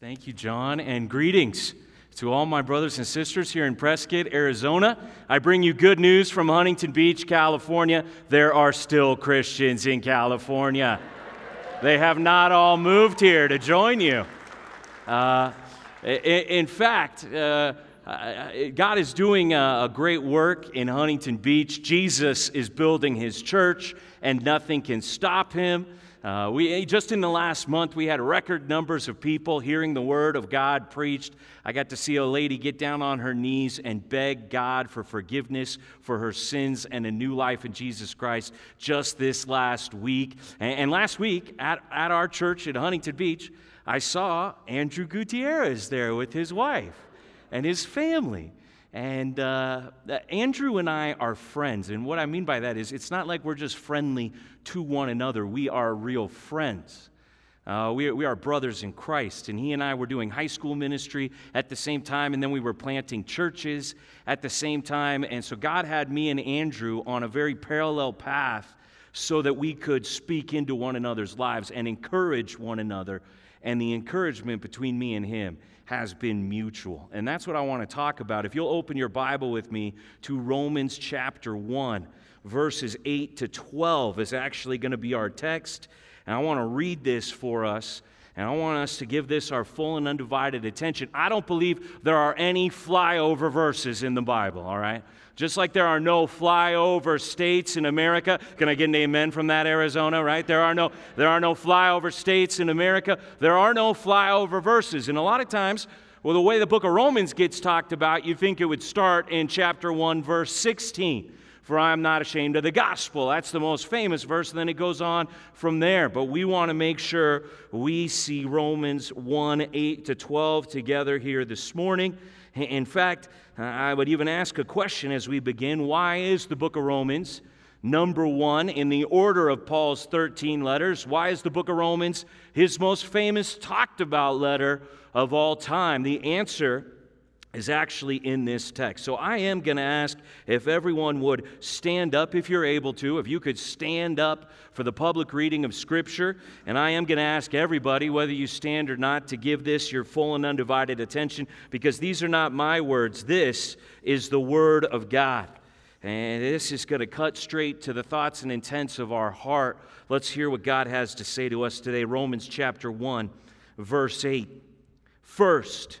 Thank you, John, and greetings to all my brothers and sisters here in Prescott, Arizona. I bring you good news from Huntington Beach, California. There are still Christians in California. They have not all moved here to join you. Uh, in fact, uh, God is doing a great work in Huntington Beach. Jesus is building his church, and nothing can stop him. Uh, we, just in the last month, we had record numbers of people hearing the word of God preached. I got to see a lady get down on her knees and beg God for forgiveness for her sins and a new life in Jesus Christ just this last week. And, and last week at, at our church at Huntington Beach, I saw Andrew Gutierrez there with his wife and his family. And uh, Andrew and I are friends. And what I mean by that is it's not like we're just friendly to one another, we are real friends. Uh, we, we are brothers in Christ. And he and I were doing high school ministry at the same time, and then we were planting churches at the same time. And so God had me and Andrew on a very parallel path so that we could speak into one another's lives and encourage one another. And the encouragement between me and him has been mutual. And that's what I want to talk about. If you'll open your Bible with me to Romans chapter 1, verses 8 to 12 is actually going to be our text. And I want to read this for us. And I want us to give this our full and undivided attention. I don't believe there are any flyover verses in the Bible, all right? Just like there are no flyover states in America. Can I get an amen from that, Arizona, right? There are no, there are no flyover states in America. There are no flyover verses. And a lot of times, well, the way the book of Romans gets talked about, you think it would start in chapter 1, verse 16. For I am not ashamed of the gospel. That's the most famous verse, and then it goes on from there. But we want to make sure we see Romans 1 8 to 12 together here this morning. In fact, I would even ask a question as we begin why is the book of Romans number one in the order of Paul's 13 letters? Why is the book of Romans his most famous, talked about letter of all time? The answer is actually in this text. So I am going to ask if everyone would stand up if you're able to, if you could stand up for the public reading of Scripture. And I am going to ask everybody, whether you stand or not, to give this your full and undivided attention because these are not my words. This is the Word of God. And this is going to cut straight to the thoughts and intents of our heart. Let's hear what God has to say to us today. Romans chapter 1, verse 8. First,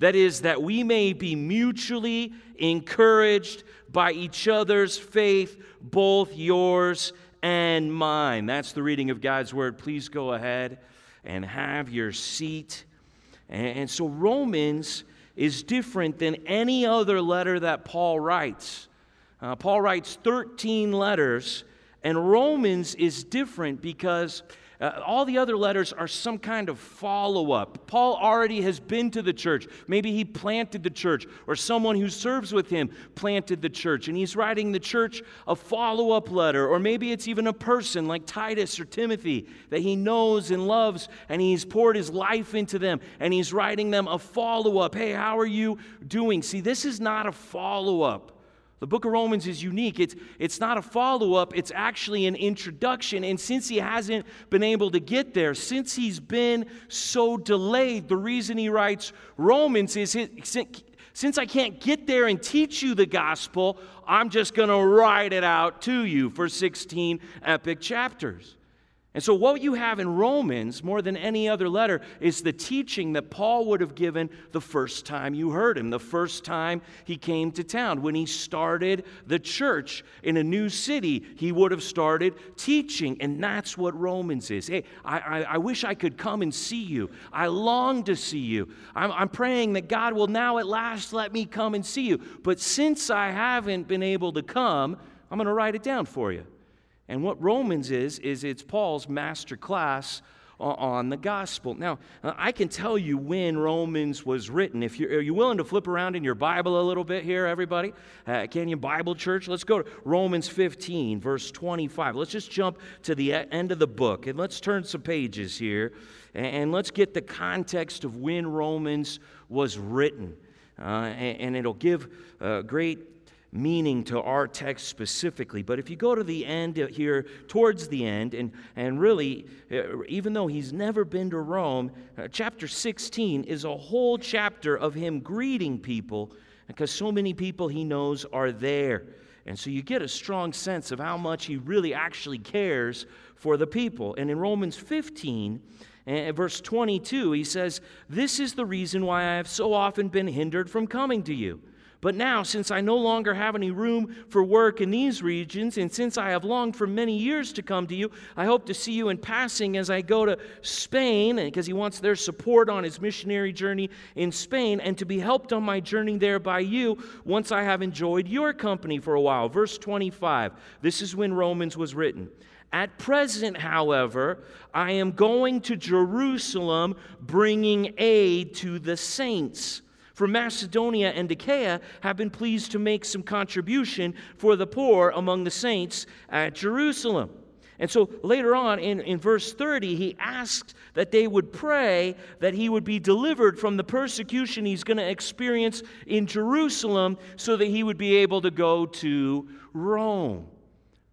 that is, that we may be mutually encouraged by each other's faith, both yours and mine. That's the reading of God's word. Please go ahead and have your seat. And so, Romans is different than any other letter that Paul writes. Uh, Paul writes 13 letters, and Romans is different because uh, all the other letters are some kind of follow up. Paul already has been to the church. Maybe he planted the church, or someone who serves with him planted the church, and he's writing the church a follow up letter. Or maybe it's even a person like Titus or Timothy that he knows and loves, and he's poured his life into them, and he's writing them a follow up. Hey, how are you doing? See, this is not a follow up. The book of Romans is unique. It's, it's not a follow up, it's actually an introduction. And since he hasn't been able to get there, since he's been so delayed, the reason he writes Romans is since I can't get there and teach you the gospel, I'm just going to write it out to you for 16 epic chapters. And so, what you have in Romans, more than any other letter, is the teaching that Paul would have given the first time you heard him, the first time he came to town. When he started the church in a new city, he would have started teaching. And that's what Romans is. Hey, I, I, I wish I could come and see you. I long to see you. I'm, I'm praying that God will now at last let me come and see you. But since I haven't been able to come, I'm going to write it down for you. And what Romans is, is it's Paul's master class on the gospel. Now, uh, I can tell you when Romans was written. If you're, are you willing to flip around in your Bible a little bit here, everybody? Uh, Canyon Bible Church? Let's go to Romans 15, verse 25. Let's just jump to the end of the book and let's turn some pages here and let's get the context of when Romans was written. Uh, and, and, it'll give uh, great meaning to our text specifically. But if you go to the end here, towards the end, and, and really, uh, even though he's never been to Rome, uh, chapter 16 is a whole chapter of him greeting people because so many people he knows are there. And so you get a strong sense of how much he really actually cares for the people. And in Romans 15, and verse 22, he says, This is the reason why I have so often been hindered from coming to you. But now, since I no longer have any room for work in these regions, and since I have longed for many years to come to you, I hope to see you in passing as I go to Spain, because he wants their support on his missionary journey in Spain, and to be helped on my journey there by you once I have enjoyed your company for a while. Verse 25. This is when Romans was written. At present, however, I am going to Jerusalem bringing aid to the saints for Macedonia and Achaia have been pleased to make some contribution for the poor among the saints at Jerusalem. And so later on in, in verse 30, he asked that they would pray that he would be delivered from the persecution he's going to experience in Jerusalem so that he would be able to go to Rome.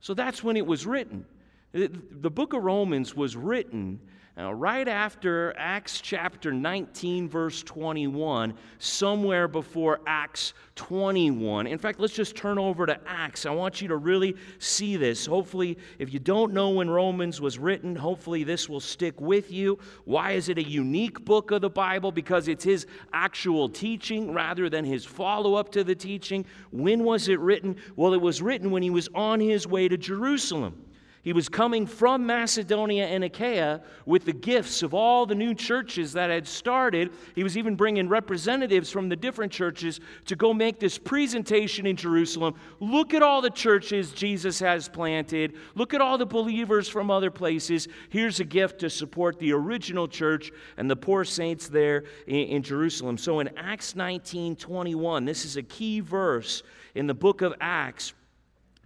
So that's when it was written. The book of Romans was written now, right after Acts chapter 19, verse 21, somewhere before Acts 21. In fact, let's just turn over to Acts. I want you to really see this. Hopefully, if you don't know when Romans was written, hopefully this will stick with you. Why is it a unique book of the Bible? Because it's his actual teaching rather than his follow up to the teaching. When was it written? Well, it was written when he was on his way to Jerusalem. He was coming from Macedonia and Achaia with the gifts of all the new churches that had started. He was even bringing representatives from the different churches to go make this presentation in Jerusalem. Look at all the churches Jesus has planted. Look at all the believers from other places. Here's a gift to support the original church and the poor saints there in, Jerusalem. So in Acts 19 21, this is a key verse in the book of Acts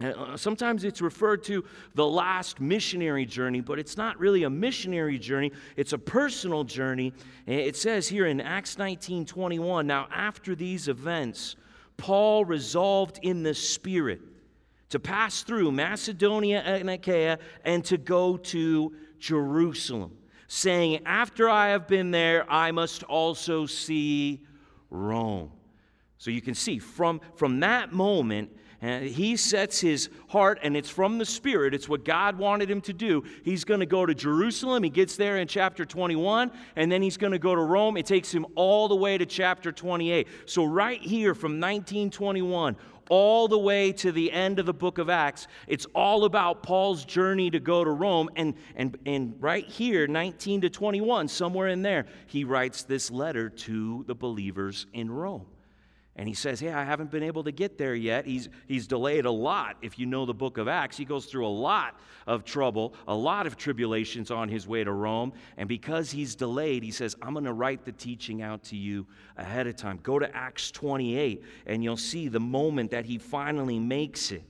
Uh, uh, sometimes it's referred to the last missionary journey, but it's not really a missionary journey, it's a personal journey. Uh, it says here in Acts 19 21, now after these events, Paul resolved in the Spirit to pass through Macedonia and Achaia and to go to Jerusalem, saying, After I have been there, I must also see Rome. So you can see from, from that moment, and he sets his heart, and it's from the Spirit. It's what God wanted him to do. He's going to go to Jerusalem. He gets there in chapter 21, and then he's going to go to Rome. It takes him all the way to chapter 28. So, right here from 1921, all the way to the end of the book of Acts, it's all about Paul's journey to go to Rome. And, and, and right here, 19 to 21, somewhere in there, he writes this letter to the believers in Rome. And he says, Hey, I haven't been able to get there yet. He's, he's delayed a lot. If you know the book of Acts, he goes through a lot of trouble, a lot of tribulations on his way to Rome. And because he's delayed, he says, I'm going to write the teaching out to you ahead of time. Go to Acts 28, and you'll see the moment that he finally makes it.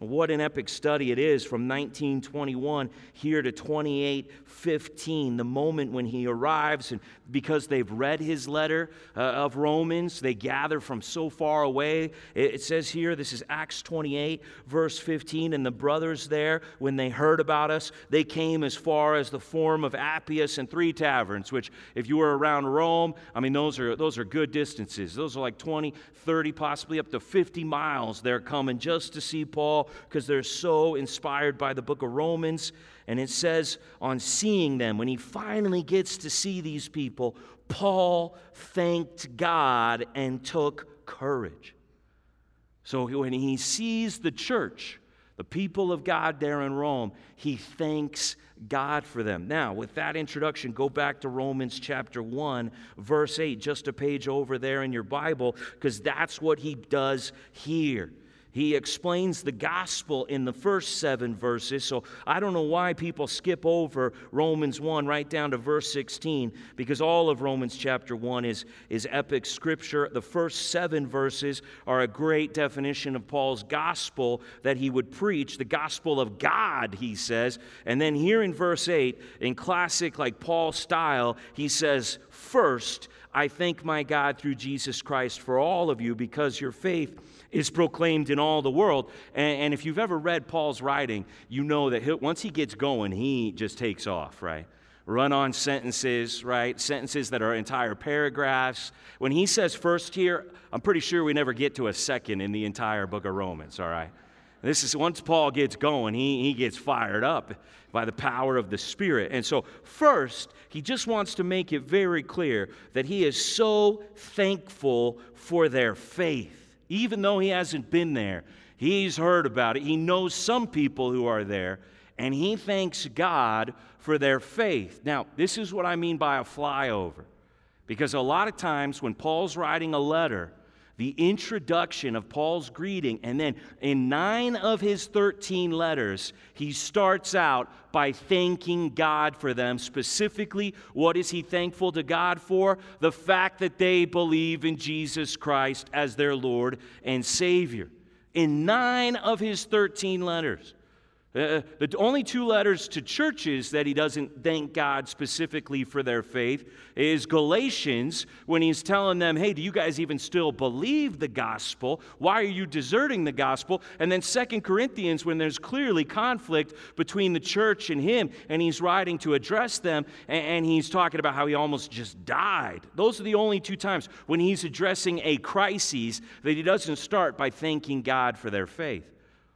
What an epic study it is from 1921 here to 2815, the moment when he arrives. And because they've read his letter uh, of Romans, they gather from so far away. It, it says here, this is Acts 28, verse 15, and the brothers there, when they heard about us, they came as far as the Forum of Appius and three taverns, which, if you were around Rome, I mean, those are, those are good distances. Those are like 20, 30, possibly up to 50 miles they're coming just to see Paul because they're so inspired by the book of Romans. And it says, on seeing them, when he finally gets to see these people, Paul thanked God and took courage. So when he sees the church, the people of God there in Rome, he thanks God for them. Now, with that introduction, go back to Romans chapter 1, verse 8, just a page over there in your Bible, because that's what he does here. He explains the gospel in the first seven verses. So I don't know why people skip over Romans 1 right down to verse 16, because all of Romans chapter 1 is, is epic scripture. The first seven verses are a great definition of Paul's gospel that he would preach, the gospel of God, he says. And then here in verse 8, in classic like Paul style, he says, First, I thank my God through Jesus Christ for all of you because your faith is proclaimed in all the world. And, and if you've ever read Paul's writing, you know that once he gets going, he just takes off, right? Run on sentences, right? Sentences that are entire paragraphs. When he says first here, I'm pretty sure we never get to a second in the entire book of Romans, all right? This is once Paul gets going, he, he gets fired up by the power of the Spirit. And so, first, he just wants to make it very clear that he is so thankful for their faith even though he hasn't been there. He's heard about it. He knows some people who are there, and he thanks God for their faith. Now, this is what I mean by a flyover. Because a lot of times when Paul's writing a letter, the introduction of Paul's greeting, and then in nine of his 13 letters, he starts out by thanking God for them. Specifically, what is he thankful to God for? The fact that they believe in Jesus Christ as their Lord and Savior. In nine of his 13 letters, uh, the only two letters to churches that he doesn't thank God specifically for their faith is Galatians, when he's telling them, hey, do you guys even still believe the gospel? Why are you deserting the gospel? And then Second Corinthians, when there's clearly conflict between the church and him, and he's writing to address them, and, and he's talking about how he almost just died. Those are the only two times when he's addressing a crisis that he doesn't start by thanking God for their faith.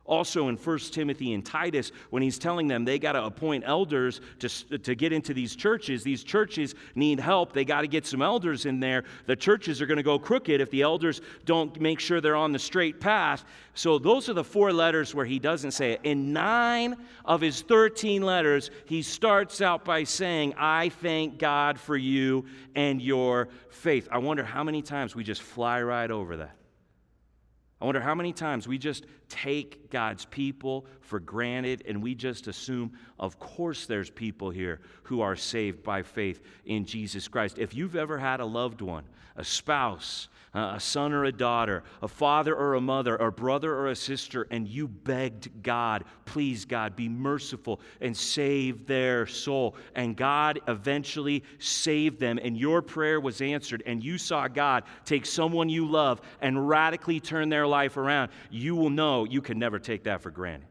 Also in 1 Timothy and Titus, when he's telling them they got to appoint elders to, to get into these churches, these churches need help. They got to get some elders in there. The churches are going to go crooked if the elders don't make sure they're on the straight path. So those are the four letters where he doesn't say it. In nine of his 13 letters, he starts out by saying, I thank God for you and your faith. I wonder how many times we just fly right over that. I wonder how many times we just take God's people for granted and we just assume, of course, there's people here who are saved by faith in Jesus Christ. If you've ever had a loved one, a spouse, a son or a daughter, a father or a mother, a brother or a sister, and you begged God, please, God, be merciful and save their soul. And God eventually saved them, and your prayer was answered, and you saw God take someone you love and radically turn their life around, you will know you can never take that for granted.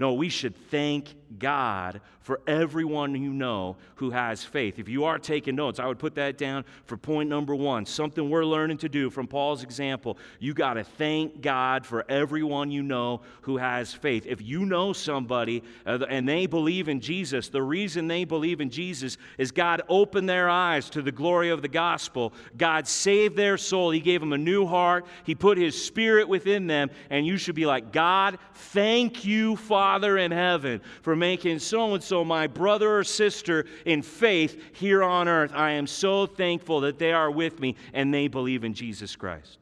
No, we should thank God for everyone you know who has faith. If you are taking notes, I would put that down for point number one. Something we're learning to do from Paul's example. You got to thank God for everyone you know who has faith. If you know somebody uh, and they believe in Jesus, the reason they believe in Jesus is God opened their eyes to the glory of the gospel. God saved their soul. He gave them a new heart. He put His Spirit within them. And you should be like, God, thank you, Father Father in heaven for making so and so my brother or sister in faith here on earth. I am so thankful that they are with me and they believe in Jesus Christ.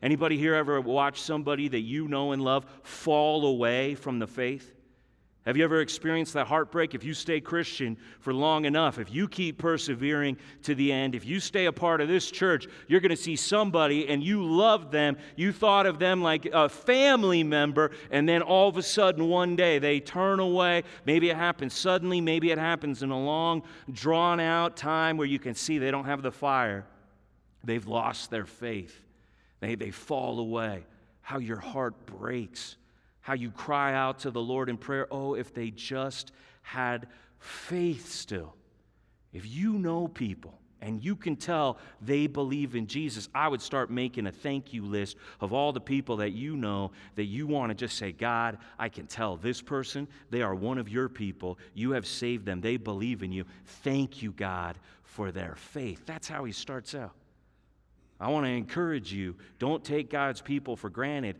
Anybody here ever watch somebody that you know and love fall away from the faith? Have you ever experienced that heartbreak? If you stay Christian for long enough, if you keep persevering to the end, if you stay a part of this church, you're going to see somebody and you loved them. You thought of them like a family member, and then all of a sudden one day they turn away. Maybe it happens suddenly, maybe it happens in a long, drawn out time where you can see they don't have the fire. They've lost their faith, they, they fall away. How your heart breaks how you cry out to the Lord in prayer. Oh, if they just had faith still. If you know people and you can tell they believe in Jesus, I would start making a thank you list of all the people that you know that you want to just say, God, I can tell this person, they are one of your people. You have saved them. They believe in you. Thank you, God, for their faith. That's how he starts out. I want to encourage you don't take God's people for granted.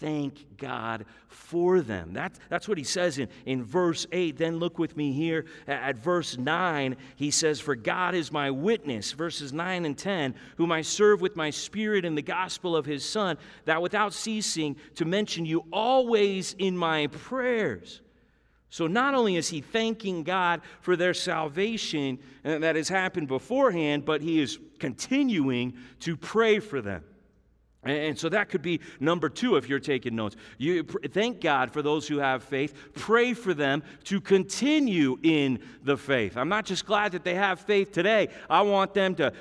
Thank God for them. That's, that's what he says in, in verse 8. Then look with me here at, verse 9. He says, For God is my witness, verses 9 and 10, whom I serve with my spirit in the gospel of his Son, that without ceasing to mention you always in my prayers. So not only is he thanking God for their salvation uh, that has happened beforehand, but he is continuing to pray for them. And so that could be number two if you're taking notes. You thank God for those who have faith. Pray for them to continue in the faith. I'm not just glad that they have faith today. I want them to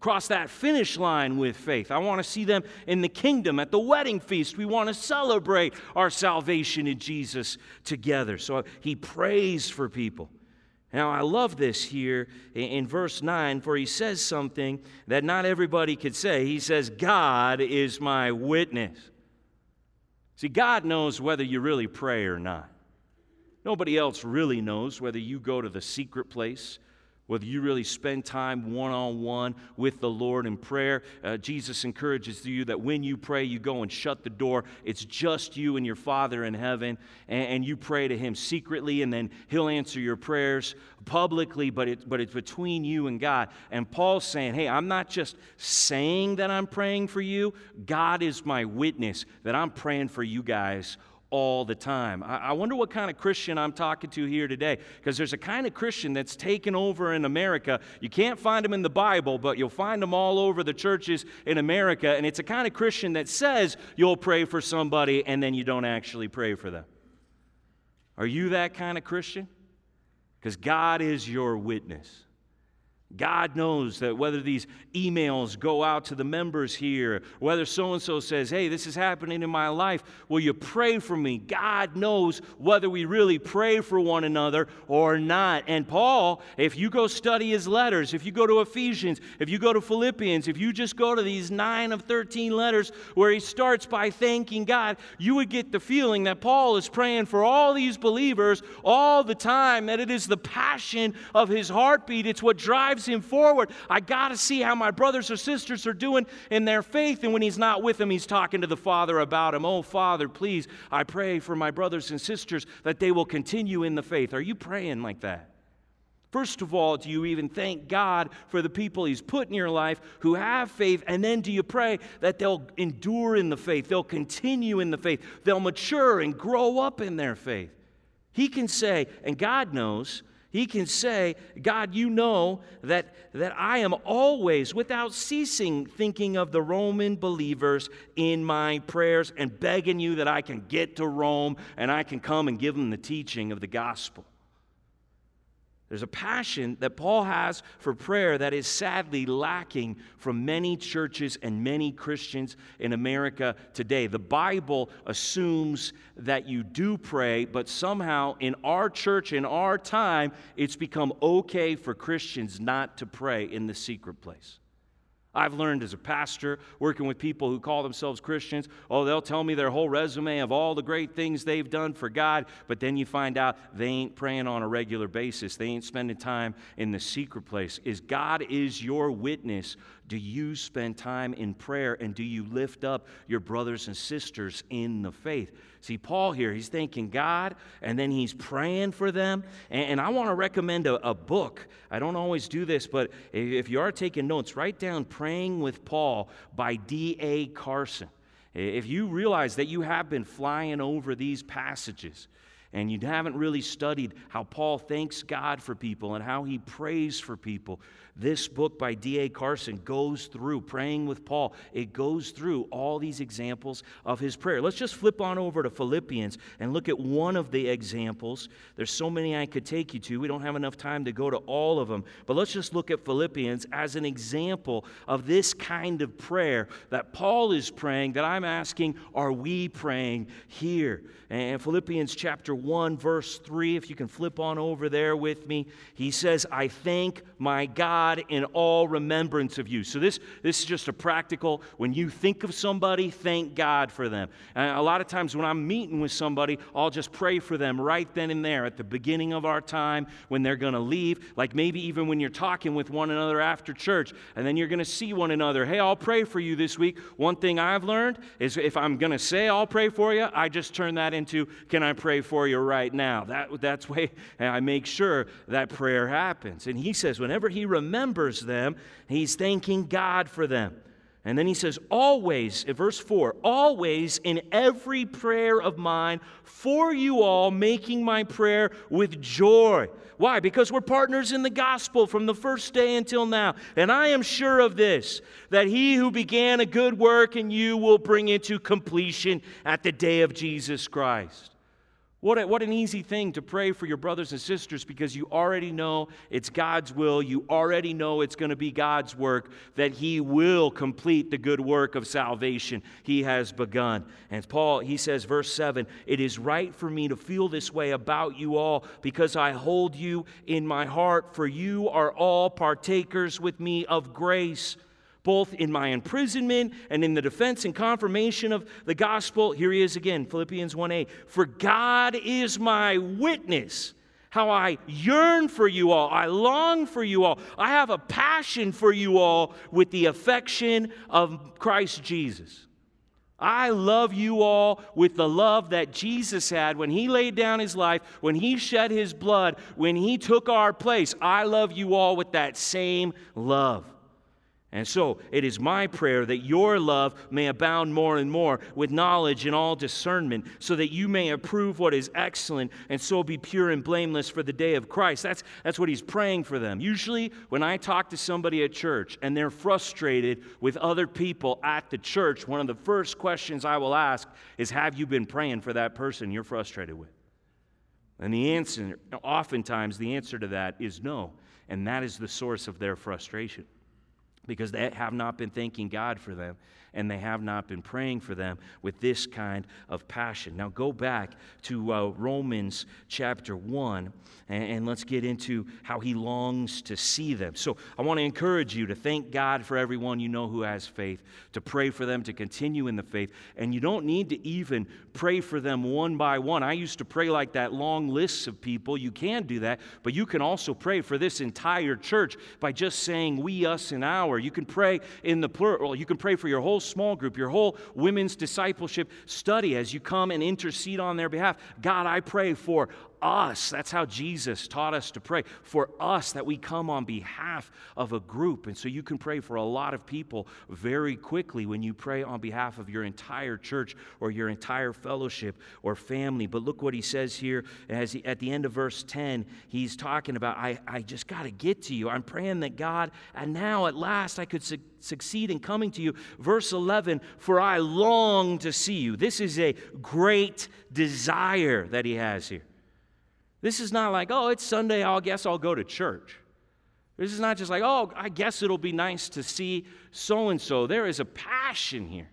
cross that finish line with faith. I want to see them in the kingdom at the wedding feast. We want to celebrate our salvation in Jesus together. So he prays for people. Now, I love this here in verse 9, for he says something that not everybody could say. He says, God is my witness. See, God knows whether you really pray or not. Nobody else really knows whether you go to the secret place whether you really spend time one on one with the Lord in prayer. Uh, Jesus encourages you that when you pray, you go and shut the door. It's just you and your Father in heaven, and, and you pray to Him secretly, and then He'll answer your prayers publicly, but, it, but it's between you and God. And Paul's saying, Hey, I'm not just saying that I'm praying for you, God is my witness that I'm praying for you guys all the time. I, wonder what kind of Christian I'm talking to here today, because there's a kind of Christian that's taken over in America. You can't find them in the Bible, but you'll find them all over the churches in America. And it's a kind of Christian that says you'll pray for somebody and then you don't actually pray for them. Are you that kind of Christian? Because God is your witness. God knows that whether these emails go out to the members here, whether so and so says, Hey, this is happening in my life, will you pray for me? God knows whether we really pray for one another or not. And Paul, if you go study his letters, if you go to Ephesians, if you go to Philippians, if you just go to these nine of 13 letters where he starts by thanking God, you would get the feeling that Paul is praying for all these believers all the time, that it is the passion of his heartbeat. It's what drives drives him forward. I got to see how my brothers or sisters are doing in their faith. And when he's not with them, he's talking to the Father about him. Oh, Father, please, I pray for my brothers and sisters that they will continue in the faith. Are you praying like that? First of all, do you even thank God for the people He's put in your life who have faith? And then do you pray that they'll endure in the faith, they'll continue in the faith, they'll mature and grow up in their faith? He can say, and God knows, he can say, God, you know that, that I am always, without ceasing, thinking of the Roman believers in my prayers and begging you that I can get to Rome and I can come and give them the teaching of the gospel. There's a passion that Paul has for prayer that is sadly lacking from many churches and many Christians in America today. The Bible assumes that you do pray, but somehow in our church, in our time, it's become okay for Christians not to pray in the secret place. I've learned as a pastor, working with people who call themselves Christians, oh, they'll tell me their whole resume of all the great things they've done for God, but then you find out they ain't praying on a regular basis. They ain't spending time in the secret place. Is God is your witness do you spend time in prayer and do you lift up your brothers and sisters in the faith? See, Paul here, he's thanking God and then he's praying for them. And, and I want to recommend a, a, book. I don't always do this, but if you are taking notes, write down Praying with Paul by D.A. Carson. If you realize that you have been flying over these passages, and you haven't really studied how Paul thanks God for people and how he prays for people, this book by D.A. Carson goes through, praying with Paul, it goes through all these examples of his prayer. Let's just flip on over to Philippians and look at one of the examples. There's so many I could take you to. We don't have enough time to go to all of them, but let's just look at Philippians as an example of this kind of prayer that Paul is praying, that I'm asking, are we praying here? And Philippians chapter 1, verse 3, if you can flip on over there with me, he says, I thank my God in all remembrance of you. So this, this is just a practical, when you think of somebody, thank God for them. And a lot of times when I'm meeting with somebody, I'll just pray for them right then and there at the beginning of our time when they're going to leave. Like maybe even when you're talking with one another after church, and then you're going to see one another. Hey, I'll pray for you this week. One thing I've learned is if I'm going to say I'll pray for you, I just turn that into, can I pray for you right now? That, that's way I make sure that prayer happens. And he says, whenever he remembers them, he's thanking God for them. And then he says, always, in verse 4, always in every prayer of mine for you all, making my prayer with joy. Why? Because we're partners in the gospel from the first day until now. And I am sure of this, that he who began a good work in you will bring it to completion at the day of Jesus Christ. What, a, what an easy thing to pray for your brothers and sisters because you already know it's God's will. You already know it's going to be God's work, that He will complete the good work of salvation He has begun. And Paul, he says, verse 7 It is right for me to feel this way about you all because I hold you in my heart, for you are all partakers with me of grace both in my imprisonment and in the defense and confirmation of the gospel. Here he is again, Philippians 1a. For God is my witness. How I yearn for you all. I long for you all. I have a passion for you all with the affection of Christ Jesus. I love you all with the love that Jesus had when he laid down his life, when he shed his blood, when he took our place. I love you all with that same love. And so it is my prayer that your love may abound more and more with knowledge and all discernment, so that you may approve what is excellent and so be pure and blameless for the day of Christ. That's, that's what he's praying for them. Usually, when I talk to somebody at church and they're frustrated with other people at the church, one of the first questions I will ask is Have you been praying for that person you're frustrated with? And the answer, oftentimes, the answer to that is no. And that is the source of their frustration because they have not been thanking God for them and they have not been praying for them with this kind of passion. Now, go back to uh, Romans chapter 1 and, and let's get into how he longs to see them. So, I want to encourage you to thank God for everyone you know who has faith, to pray for them to continue in the faith. And you don't need to even pray for them one by one. I used to pray like that long lists of people. You can do that, but you can also pray for this entire church by just saying we, us, and our. You can pray in the plural. You can pray for your whole small group, your whole women's discipleship study as you come and intercede on their behalf. God, I pray for us. That's how Jesus taught us to pray. For us, that we come on behalf of a group. And so you can pray for a lot of people very quickly when you pray on behalf of your entire church or your entire fellowship or family. But look what he says here as he, at the end of verse 10. He's talking about, I, I just got to get to you. I'm praying that God, and now at last I could su- succeed in coming to you. Verse 11, for I long to see you. This is a great desire that he has here. This is not like, oh, it's Sunday, I guess I'll go to church. This is not just like, oh, I guess it'll be nice to see so and so. There is a passion here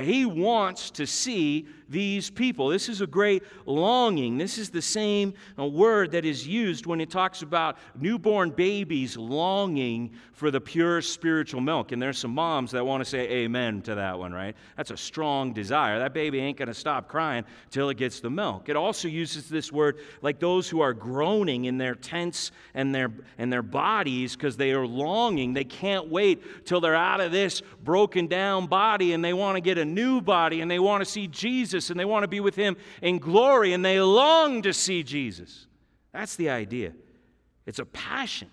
he wants to see these people. This is a great longing. This is the same uh, word that is used when it talks about newborn babies longing for the pure spiritual milk. And there's some moms that want to say amen to that one, right? That's a strong desire. That baby ain't going to stop crying till it gets the milk. It also uses this word like those who are groaning in their tents and their and their bodies because they are longing. They can't wait till they're out of this broken down body and they want to get a new body and they want to see Jesus and they want to be with him in glory and they long to see Jesus. That's the idea. It's a passion.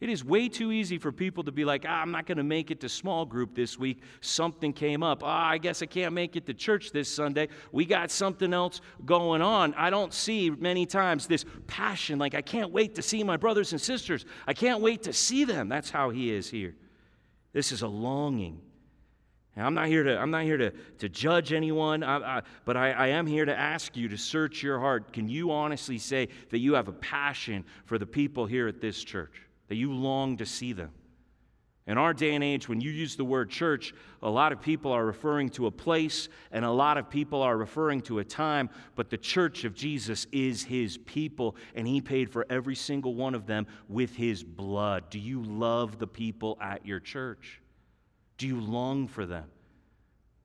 It is way too easy for people to be like, ah, I'm not going to make it to small group this week. Something came up. Ah, I guess I can't make it to church this Sunday. We got something else going on. I don't see many times this passion, like, I can't wait to see my brothers and sisters. I can't wait to see them. That's how he is here. This is a longing. I'm not here to, I'm not here to, to judge anyone, I, I, but I, I am here to ask you to search your heart. Can you honestly say that you have a passion for the people here at this church, that you long to see them? In our day and age, when you use the word church, a lot of people are referring to a place and a lot of people are referring to a time, but the church of Jesus is his people, and he paid for every single one of them with his blood. Do you love the people at your church? Do you long for them?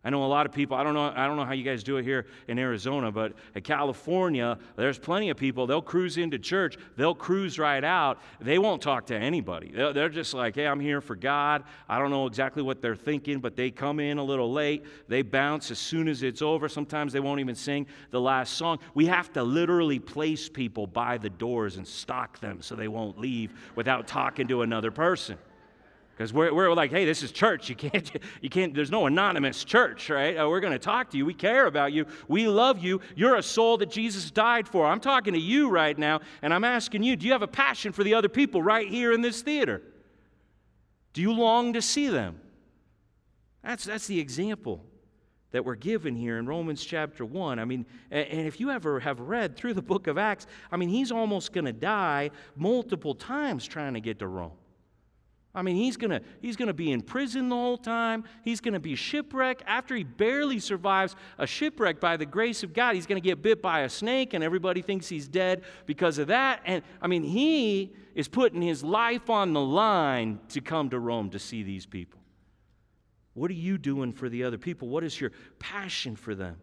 I know a lot of people, I don't know, I don't know how you guys do it here in Arizona, but in California, there's plenty of people, they'll cruise into church, they'll cruise right out. They won't talk to anybody. They're just like, hey, I'm here for God. I don't know exactly what they're thinking, but they come in a little late. They bounce as soon as it's over. Sometimes they won't even sing the last song. We have to literally place people by the doors and stock them so they won't leave without talking to another person. Because we're, we're like, hey, this is church. You can't, you can't, there's no anonymous church, right? Uh, we're going to talk to you. We care about you. We love you. You're a soul that Jesus died for. I'm talking to you right now, and I'm asking you, do you have a passion for the other people right here in this theater? Do you long to see them? That's, that's the example that we're given here in Romans chapter 1. I mean, and if you ever have read through the book of Acts, I mean, he's almost going to die multiple times trying to get to Rome. I mean, he's going to he's to be in prison the whole time. He's going to be shipwrecked. After he barely survives a shipwreck by the grace of God, he's going to get bit by a snake, and everybody thinks he's dead because of that. And I mean, he is putting his life on the line to come to Rome to see these people. What are you doing for the other people? What is your passion for them?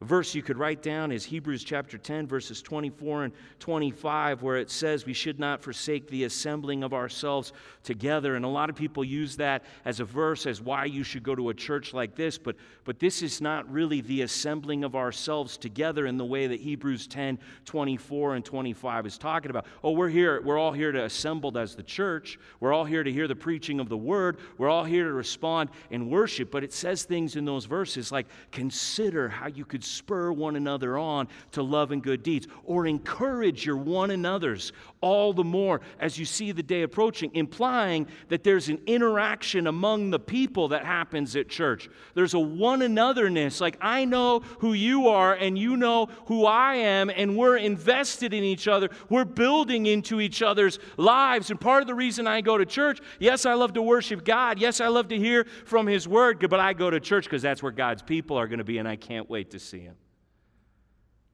A verse you could write down is Hebrews chapter 10, verses 24 and 25, where it says we should not forsake the assembling of ourselves together. And a lot of people use that as a verse as why you should go to a church like this, but, but this is not really the assembling of ourselves together in the way that Hebrews 10, 24 and 25 is talking about. Oh, we're here, we're all here to assemble as the church. We're all here to hear the preaching of the word. We're all here to respond in worship. But it says things in those verses like, consider how you could spur one another on to love and good deeds, or encourage your one another's all the more as you see the day approaching, implying that there's an interaction among the people that happens at church. There's a one anotherness, like I know who you are and you know who I am, and we're invested in each other. We're building into each other's lives. And part of the reason I go to church, yes, I love to worship God. Yes, I love to hear from His Word, but I go to church because that's where God's people are going to be, and I can't wait to see Him.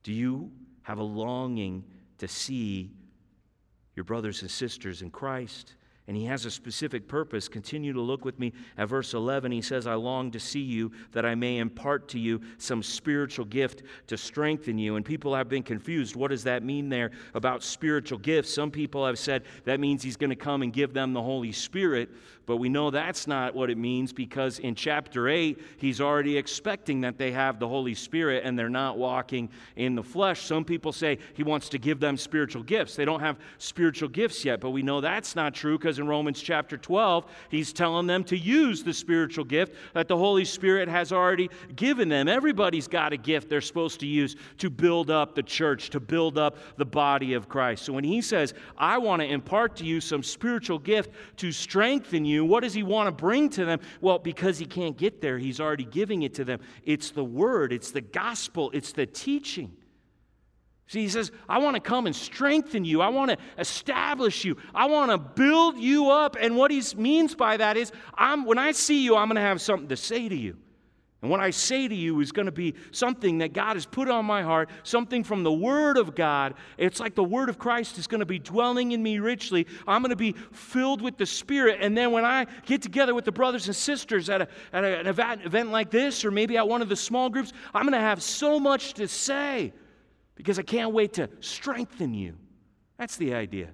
Do you have a longing to see your brothers and sisters in Christ? And he has a specific purpose. Continue to look with me at verse 11. He says, I long to see you that I may impart to you some spiritual gift to strengthen you. And people have been confused. What does that mean there about spiritual gifts? Some people have said that means he's going to come and give them the Holy Spirit. But we know that's not what it means because in chapter 8, he's already expecting that they have the Holy Spirit and they're not walking in the flesh. Some people say he wants to give them spiritual gifts. They don't have spiritual gifts yet, but we know that's not true because in Romans chapter 12, he's telling them to use the spiritual gift that the Holy Spirit has already given them. Everybody's got a gift they're supposed to use to build up the church, to build up the body of Christ. So when he says, I want to impart to you some spiritual gift to strengthen you, you. What does he want to bring to them? Well, because he can't get there, he's already giving it to them. It's the word, it's the gospel, it's the teaching. See, he says, I want to come and strengthen you. I want to establish you. I want to build you up. And what he means by that is, I'm, when I see you, I'm going to have something to say to you. And what I say to you is going to be something that God has put on my heart, something from the Word of God. It's like the Word of Christ is going to be dwelling in me richly. I'm going to be filled with the Spirit. And then when I get together with the brothers and sisters at, a, at a, an event, event like this, or maybe at one of the small groups, I'm going to have so much to say because I can't wait to strengthen you. That's the idea.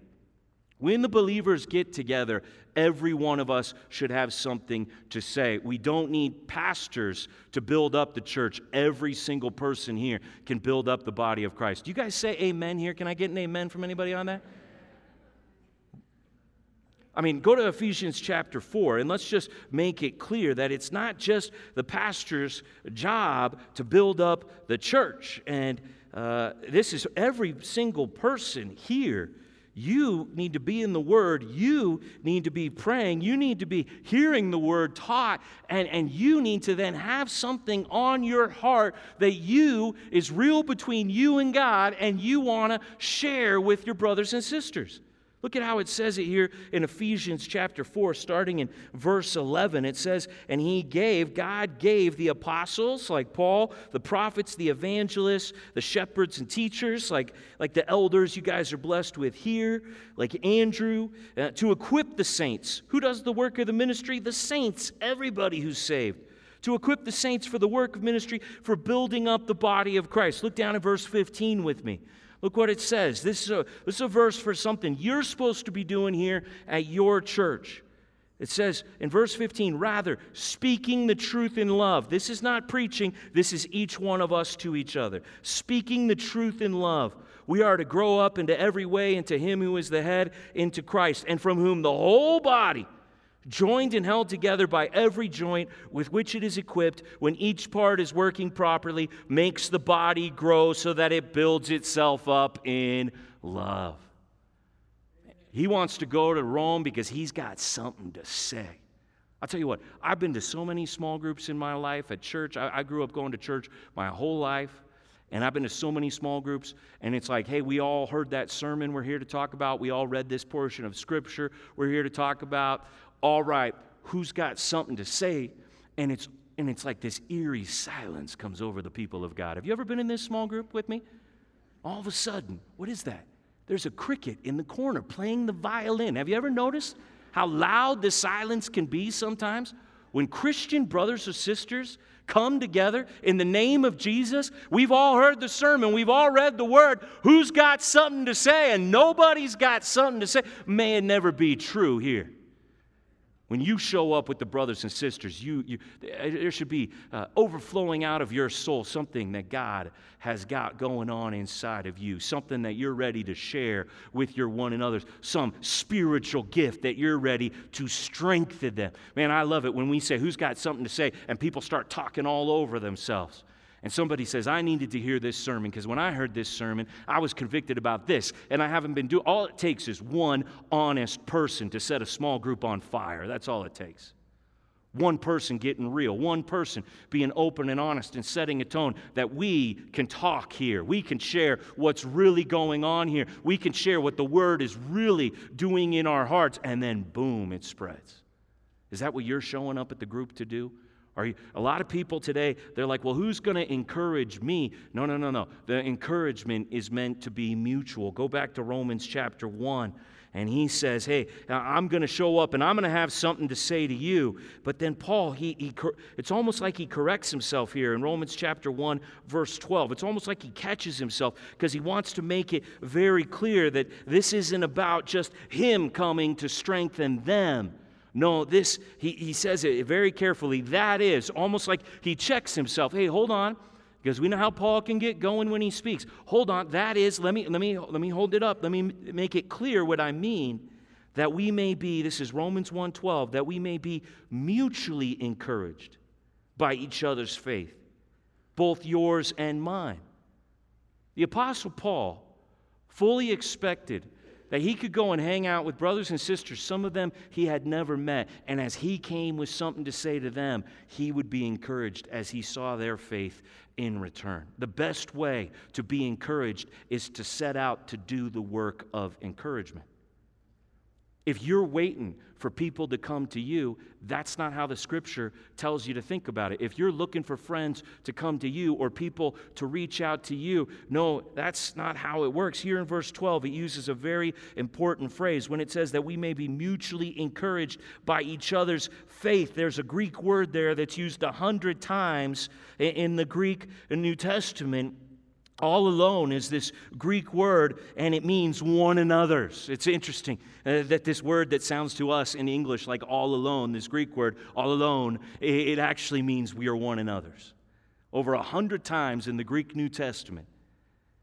When the believers get together, every one of us should have something to say. We don't need pastors to build up the church. Every single person here can build up the body of Christ. Do you guys say amen here? Can I get an amen from anybody on that? I mean, go to Ephesians chapter 4 and let's just make it clear that it's not just the pastor's job to build up the church. And uh, this is every single person here you need to be in the Word. You need to be praying. You need to be hearing the Word taught. And, and you need to then have something on your heart that you is real between you and God and you want to share with your brothers and sisters. Look at how it says it here in Ephesians chapter 4, starting in verse 11. It says, And he gave, God gave the apostles, like Paul, the prophets, the evangelists, the shepherds and teachers, like, like the elders you guys are blessed with here, like Andrew, uh, to equip the saints. Who does the work of the ministry? The saints, everybody who's saved. To equip the saints for the work of ministry, for building up the body of Christ. Look down at verse 15 with me. Look what it says. This is, a, this is a verse for something you're supposed to be doing here at your church. It says in verse 15, rather, speaking the truth in love. This is not preaching, this is each one of us to each other. Speaking the truth in love. We are to grow up into every way into Him who is the head, into Christ, and from whom the whole body joined and held together by every joint with which it is equipped, when each part is working properly, makes the body grow so that it builds itself up in love. He wants to go to Rome because he's got something to say. I'll tell you what, I've been to so many small groups in my life at church. I, I grew up going to church my whole life. And I've been to so many small groups, and it's like, hey, we all heard that sermon we're here to talk about. We all read this portion of Scripture we're here to talk about all right, who's got something to say? And it's and it's like this eerie silence comes over the people of God. Have you ever been in this small group with me? All of a sudden, what is that? There's a cricket in the corner playing the violin. Have you ever noticed how loud the silence can be sometimes? When Christian brothers or sisters come together in the name of Jesus, we've all heard the sermon, we've all read the word. Who's got something to say? And nobody's got something to say. May it never be true here. When you show up with the brothers and sisters, you, you, there should be uh, overflowing out of your soul something that God has got going on inside of you, something that you're ready to share with your one another, some spiritual gift that you're ready to strengthen them. Man, I love it when we say, Who's got something to say? and people start talking all over themselves and somebody says, I needed to hear this sermon because when I heard this sermon, I was convicted about this, and I haven't been doing all it takes is one honest person to set a small group on fire. That's all it takes. One person getting real, one person being open and honest and setting a tone that we can talk here. We can share what's really going on here. We can share what the word is really doing in our hearts, and then boom, it spreads. Is that what you're showing up at the group to do? Are you, a lot of people today, they're like, well, who's going to encourage me? No, no, no, no. The encouragement is meant to be mutual. Go back to Romans chapter 1, and he says, hey, I'm going to show up and I'm going to have something to say to you. But then Paul, he, he, it's almost like he corrects himself here in Romans chapter 1, verse 12. It's almost like he catches himself because he wants to make it very clear that this isn't about just him coming to strengthen them no, this, he, he says it very carefully. That is almost like he checks himself. Hey, hold on, because we know how Paul can get going when he speaks. Hold on, that is, let me, let me, let me hold it up. Let me make it clear what I mean. That we may be, this is Romans 1:12, that we may be mutually encouraged by each other's faith, both yours and mine. The Apostle Paul fully expected that he could go and hang out with brothers and sisters, some of them he had never met. And as he came with something to say to them, he would be encouraged as he saw their faith in return. The best way to be encouraged is to set out to do the work of encouragement. If you're waiting for people to come to you, that's not how the scripture tells you to think about it. If you're looking for friends to come to you or people to reach out to you, no, that's not how it works. Here in verse 12, it uses a very important phrase when it says that we may be mutually encouraged by each other's faith. There's a Greek word there that's used a hundred times in the Greek New Testament all alone is this Greek word, and it means one another's. It's interesting uh, that this word that sounds to us in English like all alone, this Greek word, all alone, it, it actually means we are one another's. Over a hundred times in the Greek New Testament,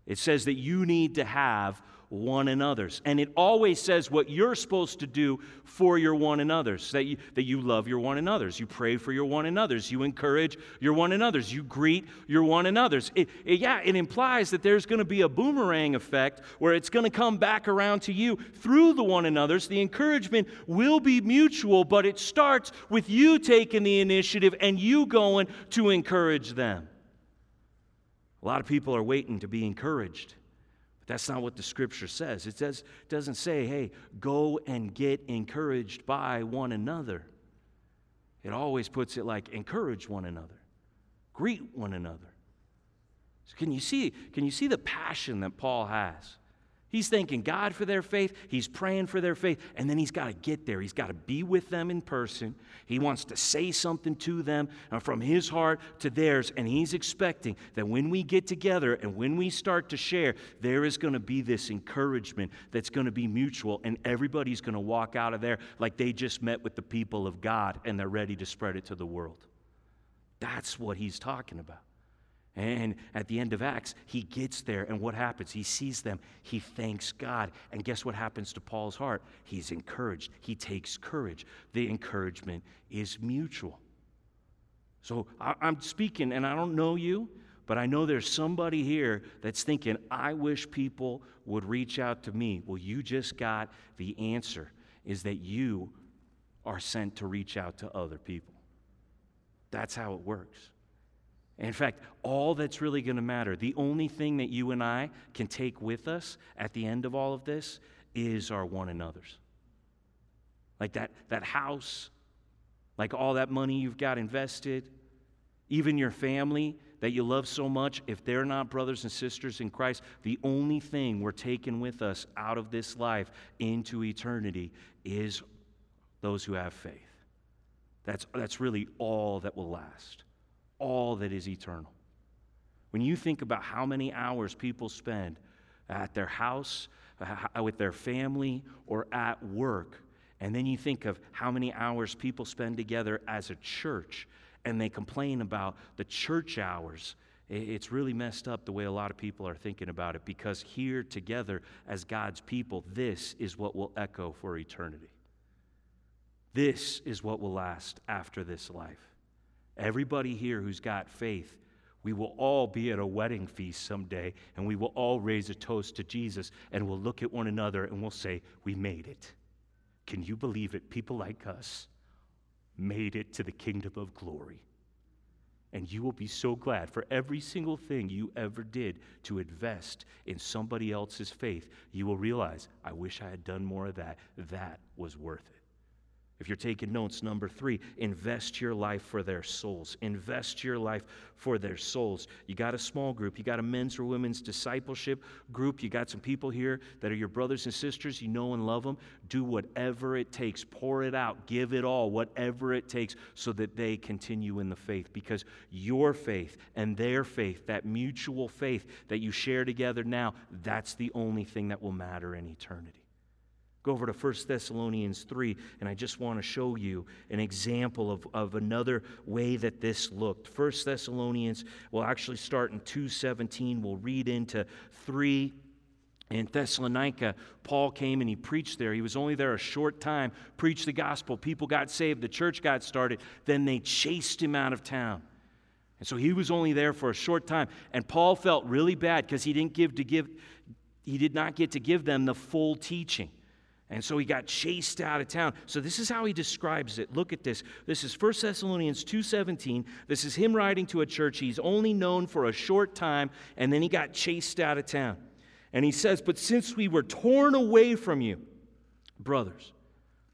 it says that you need to have one another's. And it always says what you're supposed to do for your one another's, that you, that you love your one another's, you pray for your one another's, you encourage your one another's, you greet your one another's. It, it, yeah, it implies that there's going to be a boomerang effect where it's going to come back around to you through the one another's. The encouragement will be mutual, but it starts with you taking the initiative and you going to encourage them. A lot of people are waiting to be encouraged. That's not what the scripture says. It does, doesn't say, hey, go and get encouraged by one another. It always puts it like encourage one another, greet one another. So can you see, can you see the passion that Paul has? He's thanking God for their faith. He's praying for their faith. And then he's got to get there. He's got to be with them in person. He wants to say something to them uh, from his heart to theirs. And he's expecting that when we get together and when we start to share, there is going to be this encouragement that's going to be mutual. And everybody's going to walk out of there like they just met with the people of God and they're ready to spread it to the world. That's what he's talking about. And at the end of Acts, he gets there, and what happens? He sees them, he thanks God. And guess what happens to Paul's heart? He's encouraged, he takes courage. The encouragement is mutual. So I'm speaking, and I don't know you, but I know there's somebody here that's thinking, I wish people would reach out to me. Well, you just got the answer is that you are sent to reach out to other people. That's how it works. In fact, all that's really going to matter, the only thing that you and I can take with us at the end of all of this is our one another's. Like that, that house, like all that money you've got invested, even your family that you love so much, if they're not brothers and sisters in Christ, the only thing we're taking with us out of this life into eternity is those who have faith. That's, that's really all that will last all that is eternal. When you think about how many hours people spend at their house, uh, with their family, or at work, and then you think of how many hours people spend together as a church, and they complain about the church hours. It's really messed up the way a lot of people are thinking about it because here together as God's people, this is what will echo for eternity. This is what will last after this life. Everybody here who's got faith, we will all be at a wedding feast someday, and we will all raise a toast to Jesus, and we'll look at one another and we'll say, We made it. Can you believe it? People like us made it to the kingdom of glory. And you will be so glad for every single thing you ever did to invest in somebody else's faith. You will realize, I wish I had done more of that. That was worth it. If you're taking notes, number three, invest your life for their souls. Invest your life for their souls. You got a small group, you got a men's or women's discipleship group, you got some people here that are your brothers and sisters, you know and love them. Do whatever it takes, pour it out, give it all, whatever it takes, so that they continue in the faith. Because your faith and their faith, that mutual faith that you share together now, that's the only thing that will matter in eternity. Go over to 1 Thessalonians 3, and I just want to show you an example of, of another way that this looked. 1 Thessalonians, we'll actually start in 2.17. We'll read into 3. In Thessalonica, Paul came and he preached there. He was only there a short time, preached the gospel. People got saved, the church got started. Then they chased him out of town. And so he was only there for a short time. And Paul felt really bad because he didn't give to give, he did not get to give them the full teaching. And so he got chased out of town. So this is how he describes it. Look at this. This is 1 Thessalonians 2:17. This is him writing to a church he's only known for a short time and then he got chased out of town. And he says, "But since we were torn away from you, brothers,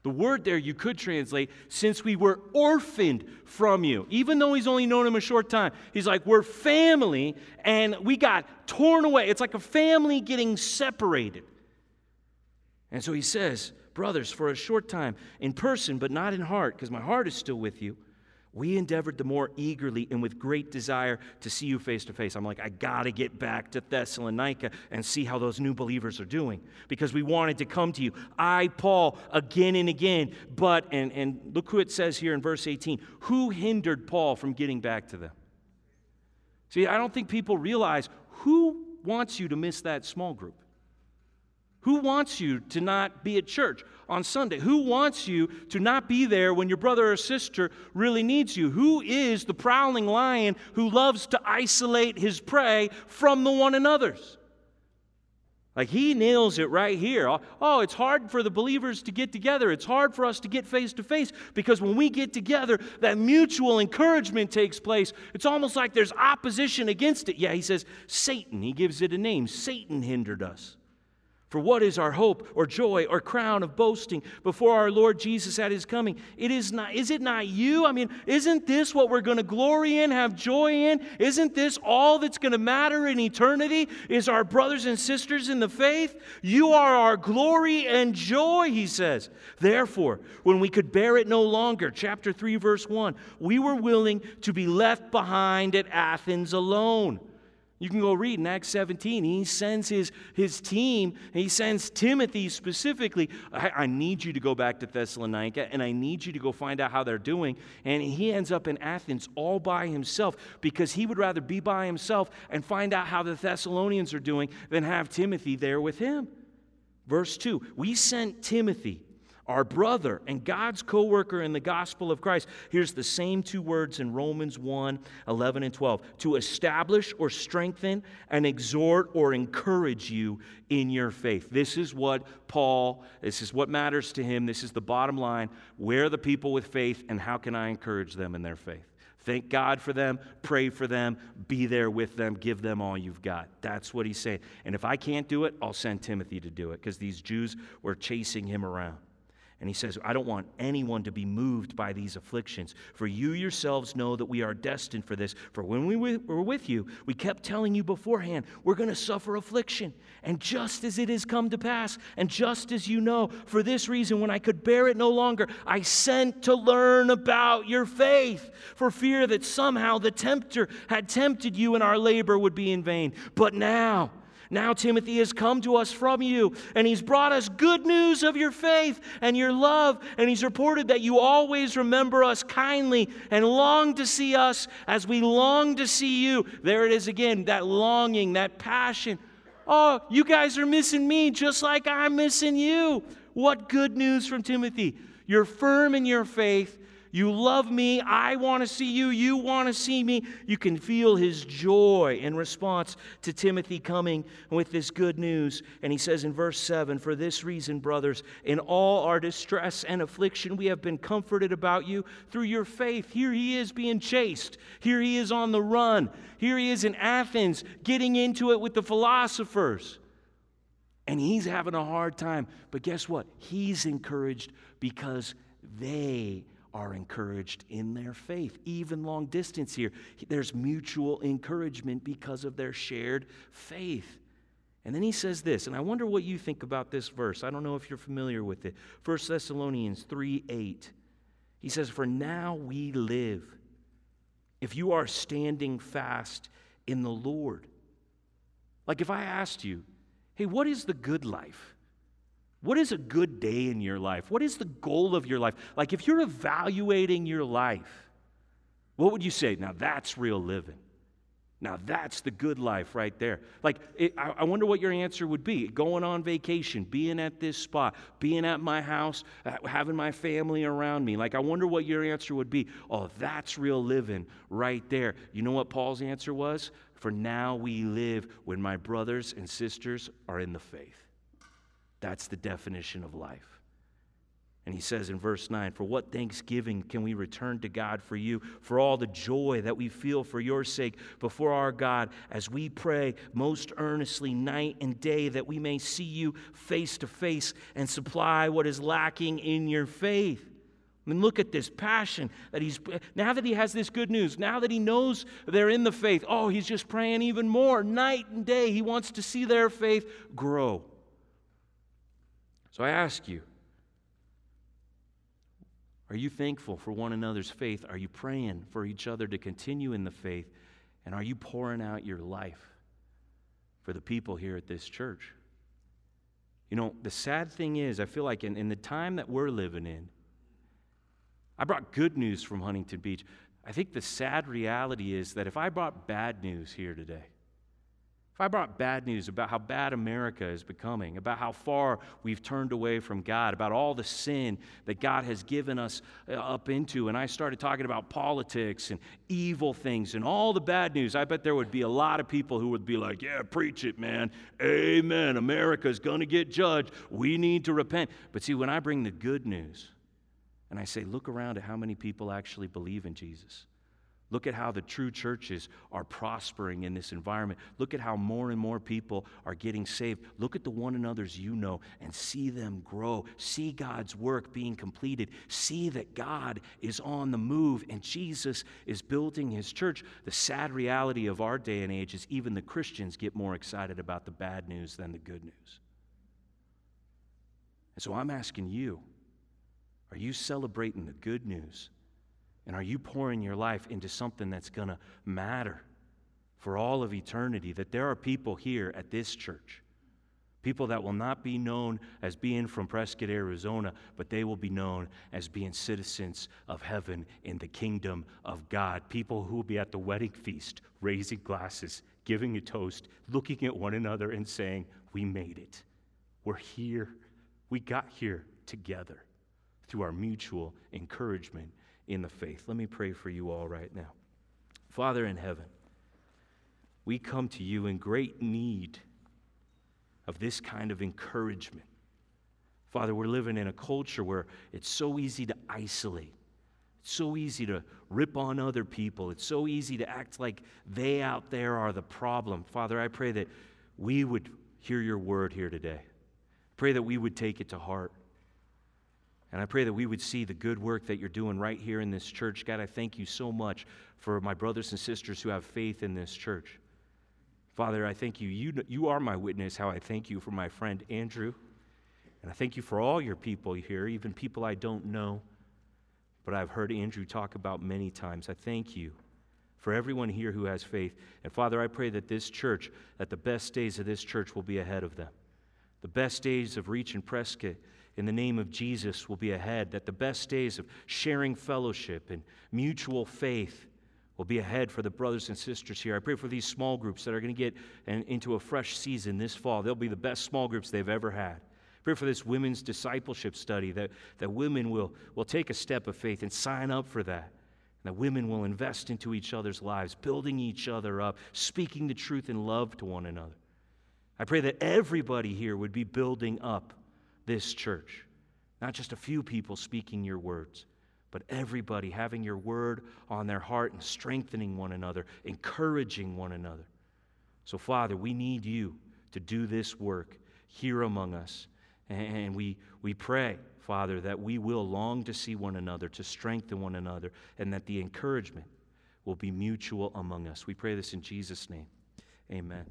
the word there you could translate, since we were orphaned from you. Even though he's only known him a short time, he's like, we're family and we got torn away. It's like a family getting separated. And so he says, Brothers, for a short time, in person, but not in heart, because my heart is still with you, we endeavored the more eagerly and with great desire to see you face to face. I'm like, I got to get back to Thessalonica and see how those new believers are doing because we wanted to come to you. I, Paul, again and again, but, and, and look who it says here in verse 18 who hindered Paul from getting back to them? See, I don't think people realize who wants you to miss that small group. Who wants you to not be at church on Sunday? Who wants you to not be there when your brother or sister really needs you? Who is the prowling lion who loves to isolate his prey from the one another's? Like he nails it right here. Oh, it's hard for the believers to get together. It's hard for us to get face to face because when we get together, that mutual encouragement takes place. It's almost like there's opposition against it. Yeah, he says Satan. He gives it a name. Satan hindered us. For what is our hope or joy or crown of boasting before our Lord Jesus at his coming? It is not is it not you? I mean, isn't this what we're going to glory in, have joy in? Isn't this all that's going to matter in eternity? Is our brothers and sisters in the faith? You are our glory and joy, he says. Therefore, when we could bear it no longer, chapter 3 verse 1, we were willing to be left behind at Athens alone you can go read in Acts 17. He sends his, his team, he sends Timothy specifically. I, I, need you to go back to Thessalonica and I need you to go find out how they're doing. And he ends up in Athens all by himself because he would rather be by himself and find out how the Thessalonians are doing than have Timothy there with him. Verse 2 We sent Timothy our brother and God's co worker in the gospel of Christ. Here's the same two words in Romans 1 11 and 12 to establish or strengthen and exhort or encourage you in your faith. This is what Paul, this is what matters to him. This is the bottom line. Where are the people with faith, and how can I encourage them in their faith? Thank God for them, pray for them, be there with them, give them all you've got. That's what he's saying. And if I can't do it, I'll send Timothy to do it because these Jews were chasing him around. And he says, I don't want anyone to be moved by these afflictions. For you yourselves know that we are destined for this. For when we were with you, we kept telling you beforehand, we're going to suffer affliction. And just as it has come to pass, and just as you know, for this reason, when I could bear it no longer, I sent to learn about your faith, for fear that somehow the tempter had tempted you and our labor would be in vain. But now, now Timothy has come to us from you, and he's brought us good news of your faith and your love, and he's reported that you always remember us kindly and long to see us as we long to see you. There it is again, that longing, that passion. Oh, you guys are missing me just like I'm missing you. What good news from Timothy. You're firm in your faith you love me. I want to see you. You want to see me. You can feel his joy in response to Timothy coming with this good news. And he says in verse 7 For this reason, brothers, in all our distress and affliction, we have been comforted about you through your faith. Here he is being chased. Here he is on the run. Here he is in Athens getting into it with the philosophers. And he's having a hard time. But guess what? He's encouraged because they are encouraged in their faith. Even long distance here, there's mutual encouragement because of their shared faith. And then he says this, and I wonder what you think about this verse. I don't know if you're familiar with it. 1 Thessalonians 3 8. He says, For now we live, if you are standing fast in the Lord. Like if I asked you, hey, what is the good life? What is a good day in your life? What is the goal of your life? Like, if you're evaluating your life, what would you say? Now, that's real living. Now, that's the good life right there. Like, it, I, I, wonder what your answer would be. Going on vacation, being at this spot, being at my house, uh, having my family around me. Like, I wonder what your answer would be. Oh, that's real living right there. You know what Paul's answer was? For now we live when my brothers and sisters are in the faith. That's the definition of life. And he says in verse 9, For what thanksgiving can we return to God for you, for all the joy that we feel for your sake before our God, as we pray most earnestly night and day that we may see you face to face and supply what is lacking in your faith? I mean, look at this passion that he's, now that he has this good news, now that he knows they're in the faith, oh, he's just praying even more night and day. He wants to see their faith grow. So I ask you, are you thankful for one another's faith? Are you praying for each other to continue in the faith? And are you pouring out your life for the people here at this church? You know, the sad thing is, I feel like in, in the time that we're living in, I brought good news from Huntington Beach. I think the sad reality is that if I brought bad news here today, if I brought bad news about how bad America is becoming, about how far we've turned away from God, about all the sin that God has given us uh, up into, and I started talking about politics and evil things and all the bad news, I bet there would be a lot of people who would be like, Yeah, preach it, man. Amen. America's going to get judged. We need to repent. But see, when I bring the good news and I say, Look around at how many people actually believe in Jesus Look at how the true churches are prospering in this environment. Look at how more and more people are getting saved. Look at the one another's you know and see them grow. See God's work being completed. See that God is on the move and Jesus is building his church. The sad reality of our day and age is even the Christians get more excited about the bad news than the good news. And so I'm asking you are you celebrating the good news? And are you pouring your life into something that's going to matter for all of eternity? That there are people here at this church, people that will not be known as being from Prescott, Arizona, but they will be known as being citizens of heaven in the kingdom of God. People who will be at the wedding feast, raising glasses, giving a toast, looking at one another and saying, We made it. We're here. We got here together through our mutual encouragement in the faith. Let me pray for you all right now. Father in heaven, we come to you in great need of this kind of encouragement. Father, we're living in a culture where it's so easy to isolate. It's so easy to rip on other people. It's so easy to act like they out there are the problem. Father, I pray that we would hear your word here today. Pray that we would take it to heart. And I pray that we would see the good work that you're doing right here in this church. God, I thank you so much for my brothers and sisters who have faith in this church. Father, I thank you. You, you are my witness how I thank you for my friend Andrew. And I thank you for all your people here, even people I don't know, but I've heard Andrew talk about many times. I thank you for everyone here who has faith. And Father, I pray that this church, that the best days of this church will be ahead of them. The best days of Reach and Prescott in the name of Jesus will be ahead, that the best days of sharing fellowship and mutual faith will be ahead for the brothers and sisters here. I pray for these small groups that are going to get into a fresh season this fall. They'll be the best small groups they've ever had. Pray for this women's discipleship study that, that women will, will take a step of faith and sign up for that. And that women will invest into each other's lives, building each other up, speaking the truth in love to one another. I pray that everybody here would be building up this church. Not just a few people speaking your words, but everybody having your word on their heart and strengthening one another, encouraging one another. So, Father, we need you to do this work here among us. And we, we pray, Father, that we will long to see one another, to strengthen one another, and that the encouragement will be mutual among us. We pray this in Jesus' name. Amen.